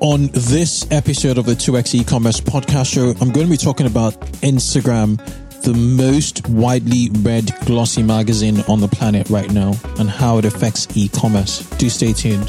On this episode of the 2x e-commerce podcast show, I'm going to be talking about Instagram, the most widely read glossy magazine on the planet right now, and how it affects e-commerce. Do stay tuned.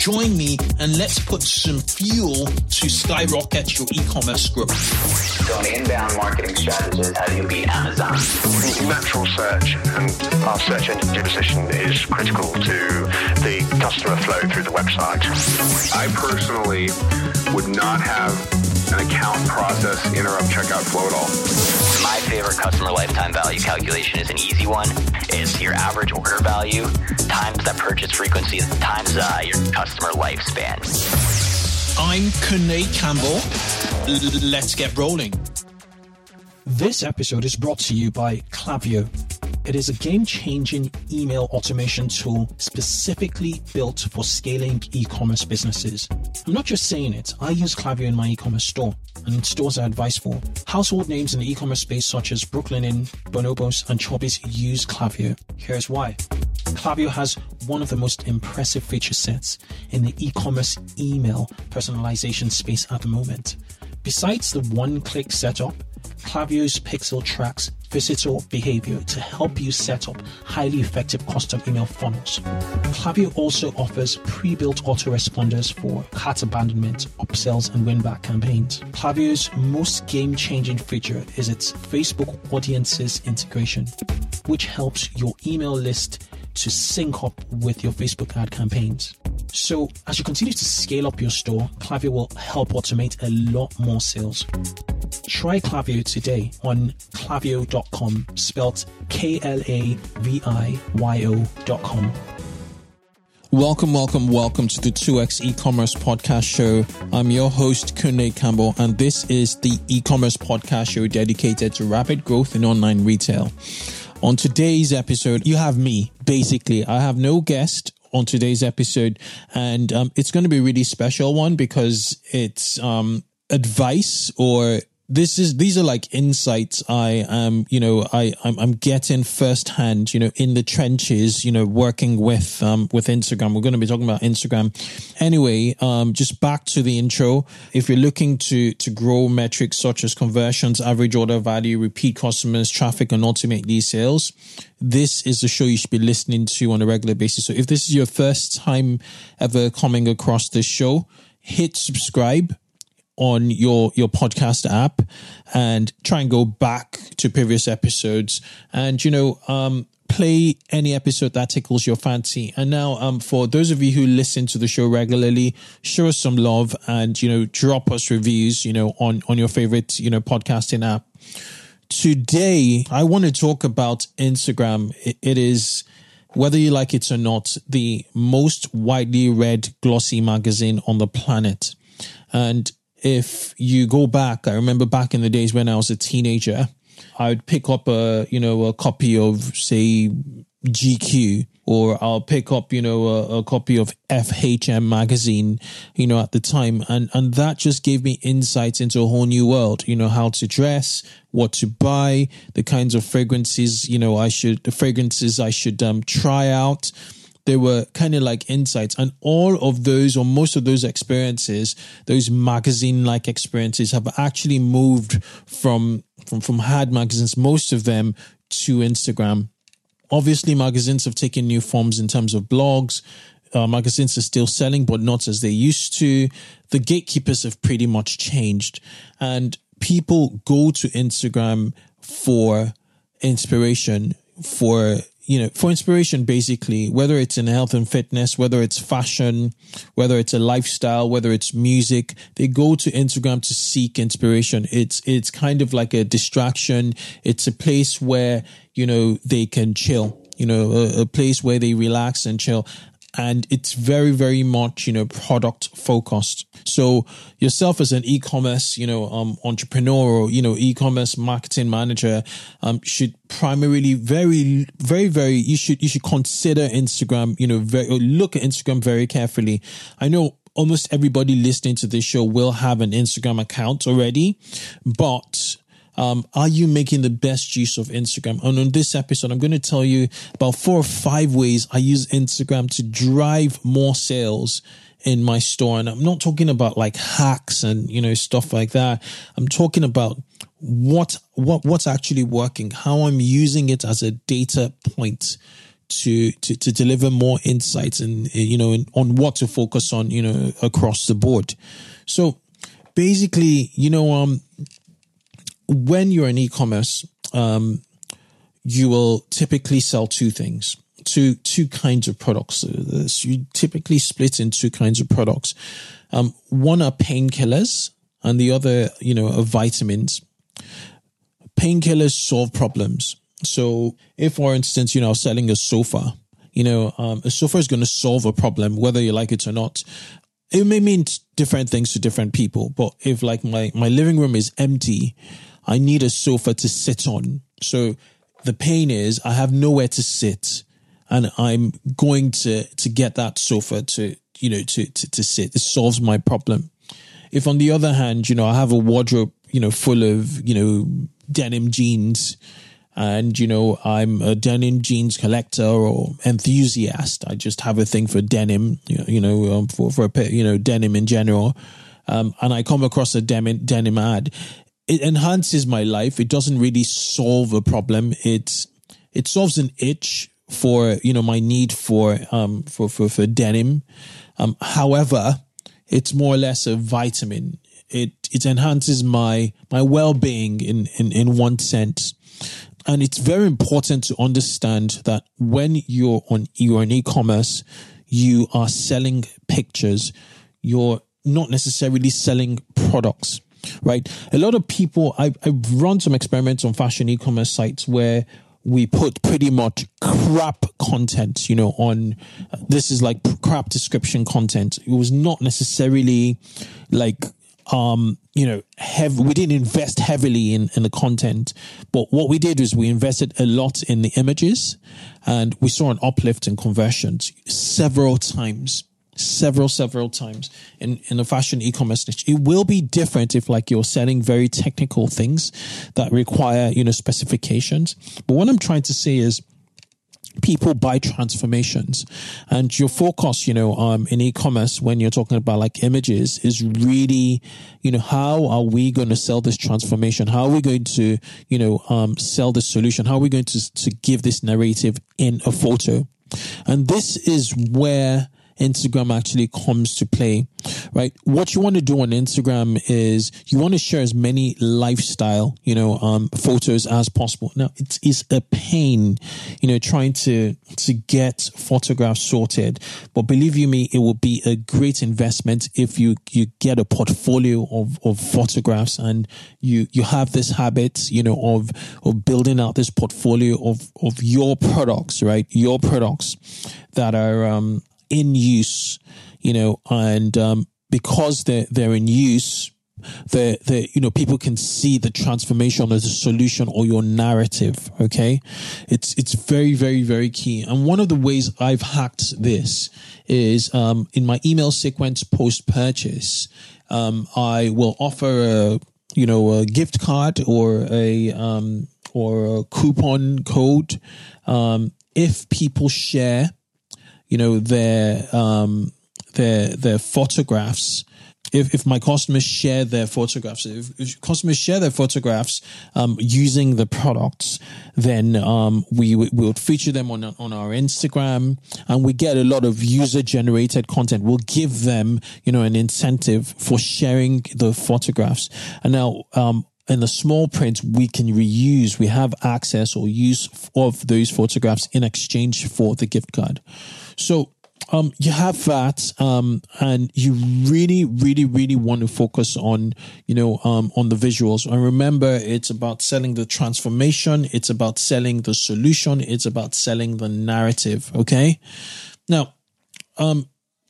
join me, and let's put some fuel to skyrocket your e-commerce growth. So an inbound marketing strategist, how do you beat Amazon? Natural search and our search engine position is critical to the customer flow through the website. I personally would not have an account process interrupt checkout flow at all. My favorite customer lifetime value calculation is an easy one. It's your average order value times that purchase frequency times uh, your customer lifespan. I'm Kunle Campbell. L- let's get rolling. This episode is brought to you by Klaviyo. It is a game changing email automation tool specifically built for scaling e commerce businesses. I'm not just saying it, I use Klaviyo in my e commerce store and stores I advise for. Household names in the e commerce space, such as Brooklinen Inn, Bonobos, and Chubbies, use Klaviyo. Here's why. Klaviyo has one of the most impressive feature sets in the e commerce email personalization space at the moment. Besides the one click setup, Klaviyo's Pixel tracks visitor behavior to help you set up highly effective custom email funnels. Klaviyo also offers pre-built autoresponders for cart abandonment, upsells, and win-back campaigns. Klaviyo's most game-changing feature is its Facebook Audiences integration, which helps your email list to sync up with your Facebook ad campaigns. So, as you continue to scale up your store, Klaviyo will help automate a lot more sales. Try Klaviyo today on klaviyo.com, spelt K L A V I Y O.com. Welcome, welcome, welcome to the 2x e-commerce podcast show. I'm your host, Kunle Campbell, and this is the e-commerce podcast show dedicated to rapid growth in online retail. On today's episode, you have me, basically. I have no guest on today's episode, and um, it's going to be a really special one because it's um, advice or this is these are like insights I am you know I I'm, I'm, getting firsthand you know in the trenches you know working with um with Instagram. We're going to be talking about Instagram. Anyway um just back to the intro. If you're looking to to grow metrics such as conversions average order value repeat customers traffic and ultimately sales this is the show you should be listening to on a regular basis. So if this is your first time ever coming across this show hit subscribe on your your podcast app and try and go back to previous episodes and you know um play any episode that tickles your fancy. And now, um, for those of you who listen to the show regularly, show us some love and, you know, drop us reviews, you know, on, on your favorite, you know, podcasting app. Today, I want to talk about Instagram. it, it is, whether you like it or not, the most widely read glossy magazine on the planet. And if you go back, I remember back in the days when I was a teenager, I would pick up a, you know, a copy of, say, GQ, or I'll pick up, you know, a, a, copy of FHM magazine, you know, at the time. And, and that just gave me insights into a whole new world, you know, how to dress, what to buy, the kinds of fragrances, you know, I should, the fragrances I should, um, try out they were kind of like insights. And all of those or most of those experiences those magazine like experiences have actually moved from from from hard magazines most of them to instagram. Obviously magazines have taken new forms in terms of blogs. Uh, magazines are still selling but not as they used to. The gatekeepers have pretty much changed. And people go to instagram for inspiration for you know, for inspiration, basically, whether it's in health and fitness, whether it's fashion, whether it's a lifestyle, whether it's music, they go to Instagram to seek inspiration. It's, it's kind of like a distraction. It's a place where, you know, they can chill, you know, a, a place where they relax and chill. And it's very very much you know product focused. So yourself as an e-commerce you know um, entrepreneur or you know e-commerce marketing manager um, should primarily very very very you should you should consider instagram you know very look at instagram very carefully. I know almost everybody listening to this show will have an instagram account already but um, are you making the best use of Instagram? And on this episode, I'm going to tell you about four or five ways I use Instagram to drive more sales in my store. And I'm not talking about like hacks and, you know, stuff like that. I'm talking about what, what, what's actually working, how I'm using it as a data point to, to, to deliver more insights and, you know, on what to focus on, you know, across the board. So basically, you know, um, when you're in e-commerce, um, you will typically sell two things, two two kinds of products. You typically split in two kinds of products. Um, one are painkillers, and the other, you know, are vitamins. Painkillers solve problems. So, if, for instance, you know, selling a sofa, you know, um, a sofa is going to solve a problem, whether you like it or not. It may mean different things to different people, but if like my my living room is empty I need a sofa to sit on. So the pain is I have nowhere to sit and I'm going to, to get that sofa to, you know, to, to, to sit. This solves my problem. If on the other hand, you know, I have a wardrobe, you know, full of, you know, denim jeans and, you know, I'm a denim jeans collector or enthusiast. I just have a thing for denim, you know, um, for, for, you know, denim in general. Um, and I come across a denim, denim ad it enhances my life. It doesn't really solve a problem. It it solves an itch for you know my need for um for for, for denim. Um, however, it's more or less a vitamin. It it enhances my my well being in, in in one sense. And it's very important to understand that when you're on you're in e-commerce, you are selling pictures. You're not necessarily selling products right? A lot of people, I've, I've run some experiments on fashion e-commerce sites where we put pretty much crap content, you know, on this is like crap description content. It was not necessarily like, um, you know, heavy, we didn't invest heavily in, in the content, but what we did was we invested a lot in the images and we saw an uplift in conversions several times several, several times in, in the fashion e-commerce niche. It will be different if like you're selling very technical things that require, you know, specifications. But what I'm trying to say is, people buy transformations and your focus you know um in e-commerce when you're talking about like images is really you know how are we going to sell this transformation how are we going to you know um sell this solution how are we going to to give this narrative in a photo and this is where Instagram actually comes to play, right? What you want to do on Instagram is you want to share as many lifestyle, you know, um, photos as possible. Now it is a pain, you know, trying to, to get photographs sorted, but believe you me, it will be a great investment if you, you get a portfolio of, of photographs and you, you have this habit, you know, of, of building out this portfolio of, of your products, right? Your products that are, um, in use, you know, and um, because they're they're in use, the the you know people can see the transformation as a solution or your narrative. Okay, it's it's very very very key. And one of the ways I've hacked this is um, in my email sequence post purchase. Um, I will offer a you know a gift card or a um, or a coupon code um, if people share you know, their, um, their, their photographs. If, if my customers share their photographs, if, if customers share their photographs um, using the products, then um, we, will feature them on on our Instagram, and we get a lot of user generated content. We'll give them, you know, an incentive for sharing the photographs. And now, um, in the small print, we can reuse, we have access or use of those photographs in exchange for the gift card. So um, you have that, um, and you really, really, really want to focus on, you know, um, on the visuals. And remember, it's about selling the transformation. It's about selling the solution. It's about selling the narrative. Okay. Now, um,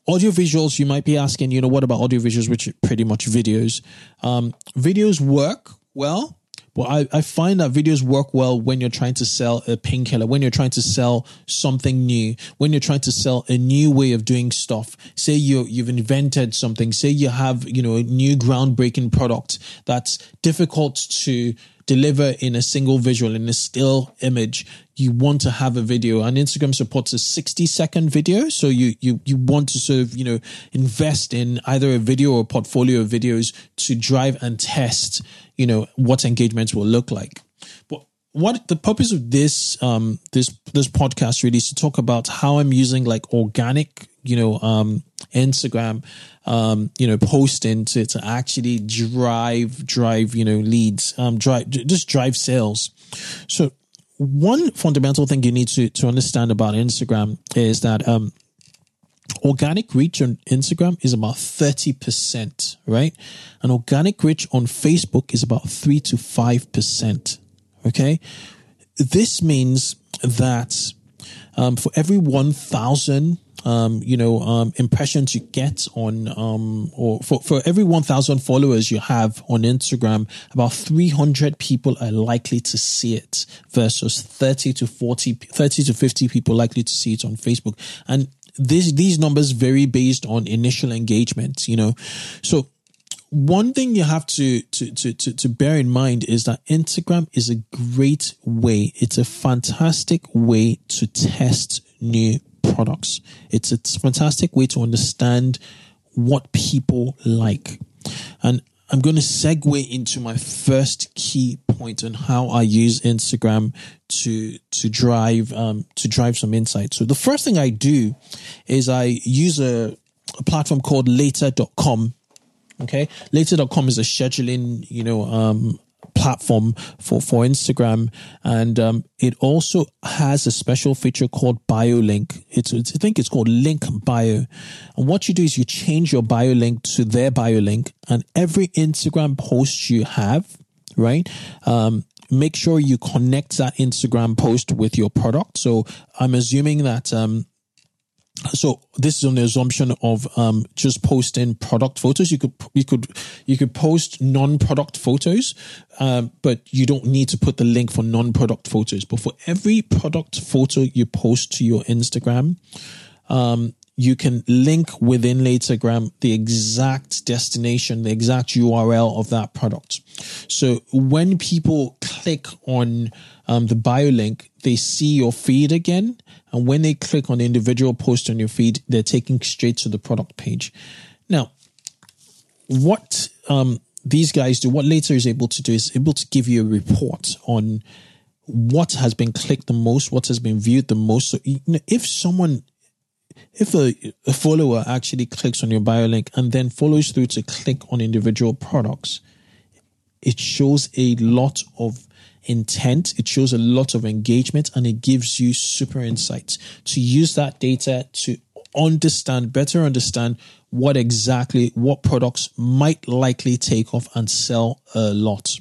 audio visuals, you might be asking, you know, what about audio visuals, which are pretty much videos? Um, videos work well, but I, I find that videos work well when you're trying to sell a painkiller, when you're trying to sell something new, when you're trying to sell a new way of doing stuff. Say you you've invented something, say you have, you know, a new groundbreaking product that's difficult to deliver in a single visual, in a still image, you want to have a video and Instagram supports a 60 second video. So you, you, you want to sort of, you know, invest in either a video or a portfolio of videos to drive and test, you know, what engagements will look like. But what the purpose of this, um, this, this podcast really is to talk about how I'm using like organic, you know, um, Instagram, um, you know, posting to, to actually drive, drive, you know, leads, um, drive, just drive sales. So one fundamental thing you need to, to understand about Instagram is that, um, organic reach on Instagram is about 30%, right? And organic reach on Facebook is about 3 to 5%. Okay. This means that um, for every 1,000 um, you know, um, impressions you get on, um, or for, for every 1,000 followers you have on Instagram, about 300 people are likely to see it versus 30 to 40, 30 to 50 people likely to see it on Facebook. And these, these numbers vary based on initial engagement, you know. So one thing you have to, to, to, to, to bear in mind is that Instagram is a great way. It's a fantastic way to test new products. It's a fantastic way to understand what people like. And I'm going to segue into my first key point on how I use Instagram to to drive um, to drive some insight. So the first thing I do is I use a, a platform called later.com. Okay. Later.com is a scheduling, you know, um, platform for, for Instagram. And um, it also has a special feature called bio link. It's, it's, I think it's called link bio. And what you do is you change your bio link to their bio link and every Instagram post you have, right? Um, make sure you connect that Instagram post with your product. So I'm assuming that, um, so this is on the assumption of um, just posting product photos. You could you could you could post non-product photos, um, but you don't need to put the link for non-product photos. But for every product photo you post to your Instagram, um, you can link within Latergram the exact destination, the exact URL of that product. So when people click on um, the bio link, they see your feed again. And when they click on the individual post on your feed, they're taking straight to the product page. Now, what um, these guys do, what Later is able to do is able to give you a report on what has been clicked the most, what has been viewed the most. So you know, if someone if a, a follower actually clicks on your bio link and then follows through to click on individual products, it shows a lot of intent. It shows a lot of engagement and it gives you super insights to use that data to understand, better understand what exactly, what products might likely take off and sell a lot.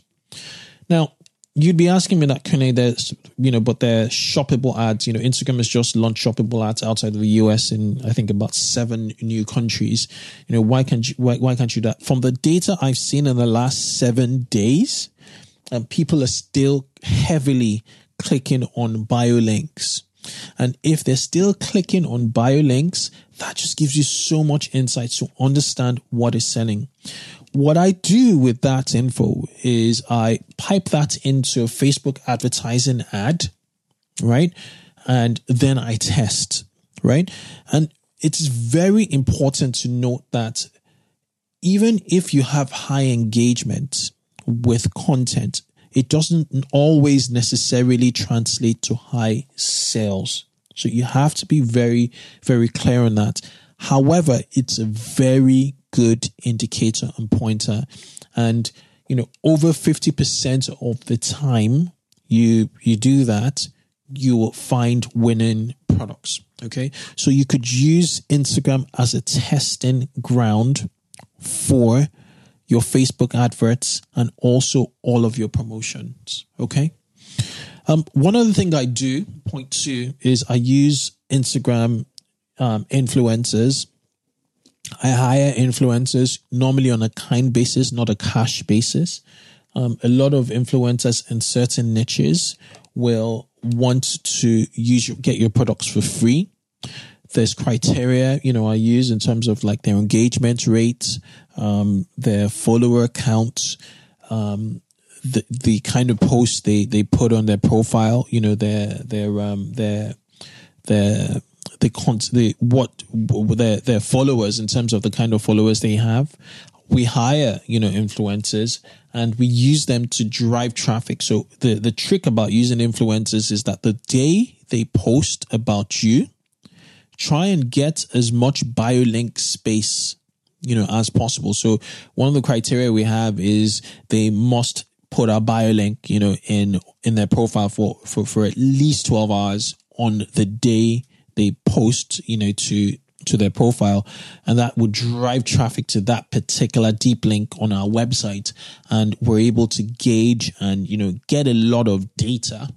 Now, you'd be asking me that Kunle, there's you know, but they're shoppable ads. You know, Instagram has just launched shoppable ads outside of the US in I think about seven new countries. You know, why can't you why, why can't you that? From the data I've seen in the last seven days, and um, people are still heavily clicking on bio links. And if they're still clicking on bio links, that just gives you so much insight to understand what is selling what I do with that info is I pipe that into a Facebook advertising ad, right? And then I test, right? And it's very important to note that even if you have high engagement with content, it doesn't always necessarily translate to high sales. So you have to be very, very clear on that. However, it's a very good indicator and pointer. And, you know, over 50% of the time you, you do that, you will find winning products. Okay. So you could use Instagram as a testing ground for your Facebook adverts and also all of your promotions. Okay. Um, one other thing I do, point two, is I use Instagram um, influencers. I hire influencers normally on a kind basis, not a cash basis. Um, a lot of influencers in certain niches will want to use your, get your products for free. There's criteria, you know, I use in terms of like their engagement rates, um, their follower count, um, the the kind of posts they they put on their profile, you know, their their um their their the the what their their followers in terms of the kind of followers they have. We hire, you know, influencers and we use them to drive traffic. So the the trick about using influencers is that the day they post about you, try and get as much bio link space you know as possible so one of the criteria we have is they must put our bio link you know in in their profile for for for at least 12 hours on the day they post you know to to their profile and that would drive traffic to that particular deep link on our website and we're able to gauge and you know get a lot of data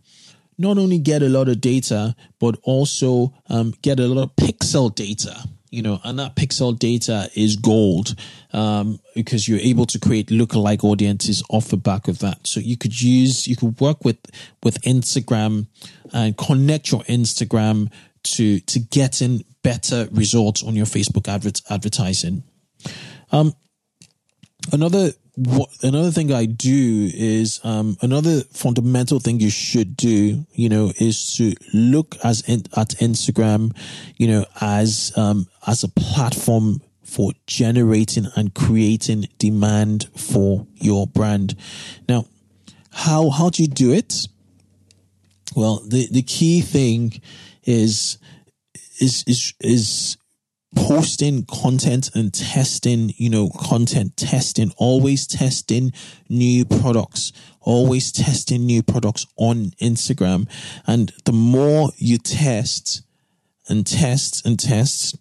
not only get a lot of data but also um, get a lot of pixel data you know, and that pixel data is gold um, because you're able to create lookalike audiences off the back of that. So you could use, you could work with with Instagram and connect your Instagram to to getting better results on your Facebook advert, advertising. Um, another what another thing I do is um, another fundamental thing you should do, you know, is to look as in, at Instagram, you know, as um, as a platform for generating and creating demand for your brand. Now, how how do you do it? Well, the the key thing is is is is posting content and testing, you know, content testing, always testing new products, always testing new products on Instagram. And the more you test and test and test,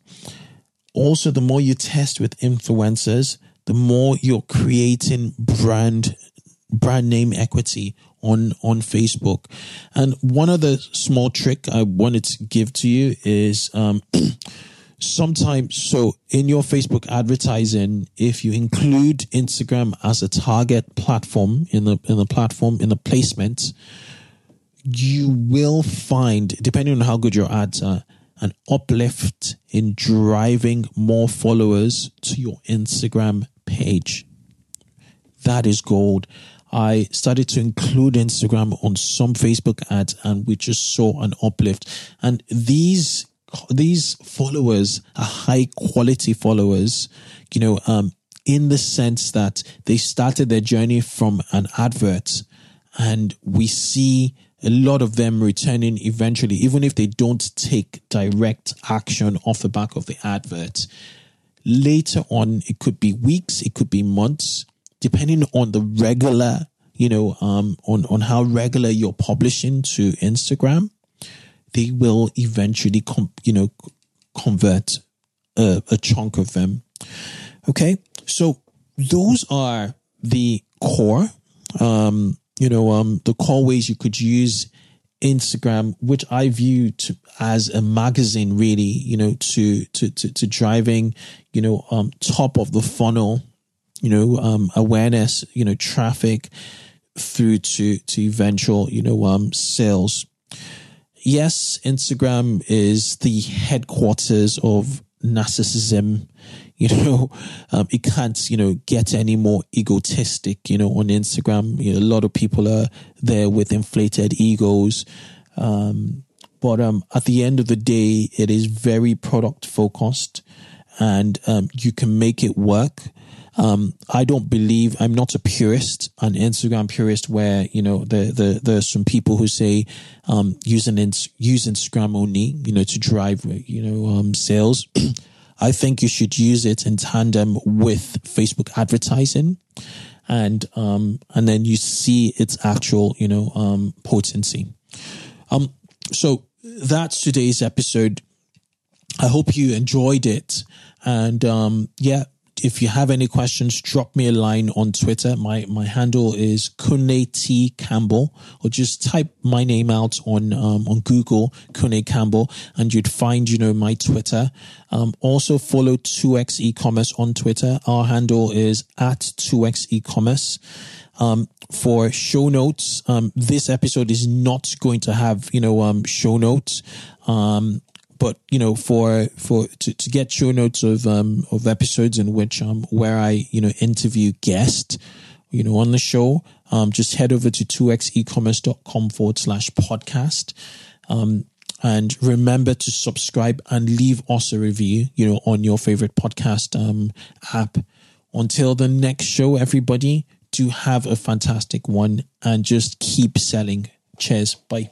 also the more you test with influencers, the more you're creating brand brand name equity on on Facebook. And one other small trick I wanted to give to you is um sometimes so in your facebook advertising if you include instagram as a target platform in the in the platform in the placement you will find depending on how good your ads are an uplift in driving more followers to your instagram page that is gold I started to include Instagram on some Facebook ads and we just saw an uplift. And these these followers are high quality followers, you know, um, in the sense that they started their journey from an advert and we see a lot of them returning eventually, even if they don't take direct action off the back of the advert. Later on, it could be weeks, it could be months, depending on the regular, you know, um, on, on how regular you're publishing to Instagram they will eventually, com- you know, convert a, a chunk of them. Okay. So those are the core, um, you know, um, the core ways you could use Instagram, which I view to, as a magazine, really, you know, to, to, to, to driving, you know, um, top of the funnel, you know, um, awareness, you know, traffic through to, to eventual, you know, um, sales yes, Instagram is the headquarters of narcissism. You know, um, it can't, you know, get any more egotistic, you know, on Instagram. You know, a lot of people are there with inflated egos. Um, but, um, at the end of the day, it is very product focused and, um, you can make it work. Um, I don't believe I'm not a purist, an Instagram purist, where you know the the there's some people who say um, using use Instagram only, you know, to drive you know um, sales. I think you should use it in tandem with Facebook advertising, and um, and then you see its actual you know um, potency. Um, so that's today's episode. I hope you enjoyed it, and um, yeah, if you have any questions, drop me a line on Twitter. My my handle is Kunle T Campbell, or just type my name out on um, on Google, Kunle Campbell, and you'd find you know my Twitter. Um, also follow 2x e-commerce on Twitter. Our handle is at 2x e-commerce. Um, for show notes, um, this episode is not going to have you know um, show notes. Um, but you know, for for to, to get show notes of um of episodes in which um where I you know interview guests, you know, on the show, um just head over to 2xecommerce.com forward slash podcast. Um and remember to subscribe and leave us a review, you know, on your favorite podcast um app. Until the next show, everybody, do have a fantastic one and just keep selling. Cheers. Bye.